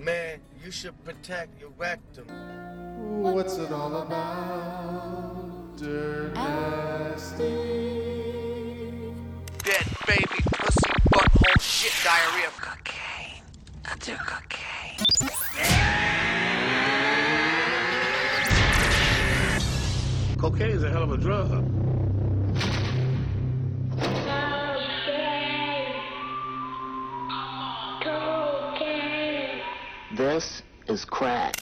Man, you should protect your rectum. What's it all about? Dirt nasty. Dead baby, pussy, butthole, shit, diarrhea. Cocaine. I do cocaine. Cocaine is a hell of a drug. This is crack.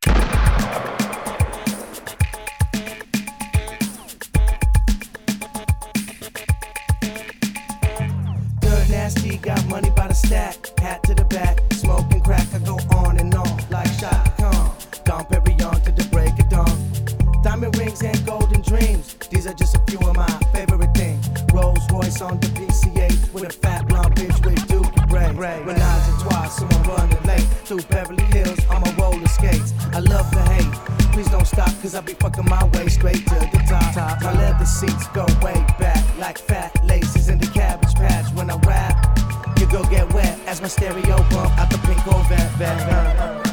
Dirt nasty, got money by the stack. Hat to the back, smoking crack. I go on and on like Chaka Khan. Dom Perignon to the break of dawn. Diamond rings and golden dreams. These are just a few of my favorite things. Rolls Royce on the PCH with a fat blonde bitch with Dookie braids. Menage so I'm running late through Beverly Hills on my roller skates. I love the hate. Please don't stop, cause I be fucking my way straight to the top. My leather seats go way back, like fat laces in the cabbage patch. When I rap, you go get wet as my stereo bump out the pink Corvette. Vet, vet.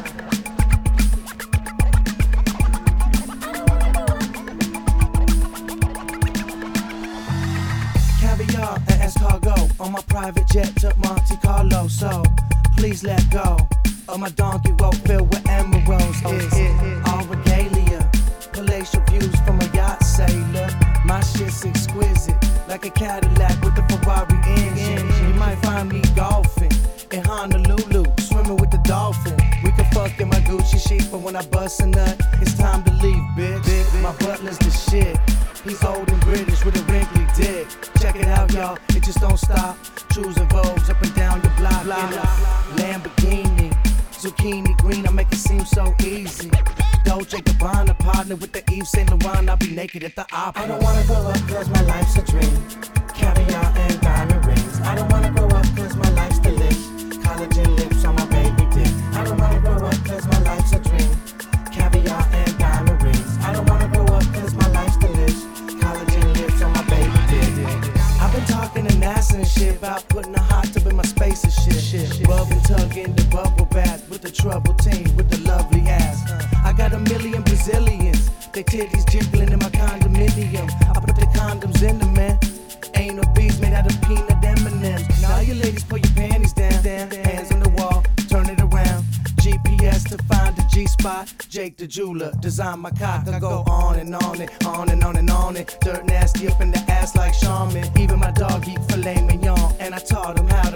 Caviar and escargot on my private jet to Monte Carlo. So please let go of my donkey rope filled with emeralds. It's all regalia, palatial views from a yacht sailor. My shit's exquisite, like a Cadillac with a Ferrari engine. You might find me golfing in Honolulu, swimming with the dolphin. We can fuck in my Gucci sheet, but when I bust a nut, it's time to leave, bitch. My butler's the shit. He's old and British with a wrinkly dick. Check it out, y'all. It just don't stop. Choosing Vogues up and down your block. A Lamborghini, zucchini green. I make it seem so easy. Dolce Gabbana partner with the Yves Saint Laurent. I'll be naked at the opera. I don't wanna grow up cause my life's a dream. Caviar about putting a hot tub in my space and shit. shit. Rub and tug in the bubble bath with the trouble team with the lovely ass. I got a million Brazilians. They titties jiggling in my condominium. I put the condoms in them, man. Ain't no bees made out of peanut M&Ms. Now you ladies put your panties down, down. Hands on the wall, turn it around. GPS to find the G spot. Jacob the jeweler, design my cock. I go on and on it, on and on and on it. Dirt nasty up in the ass like Charmin. Even my dog eat filet and I taught him how to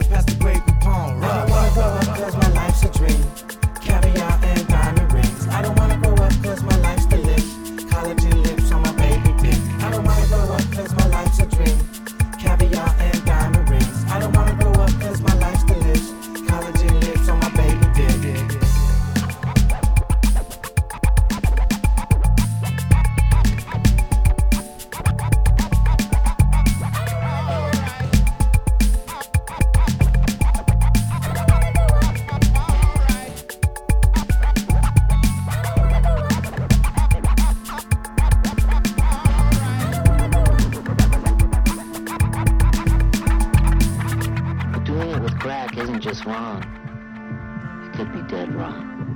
Wrong. It could be dead wrong.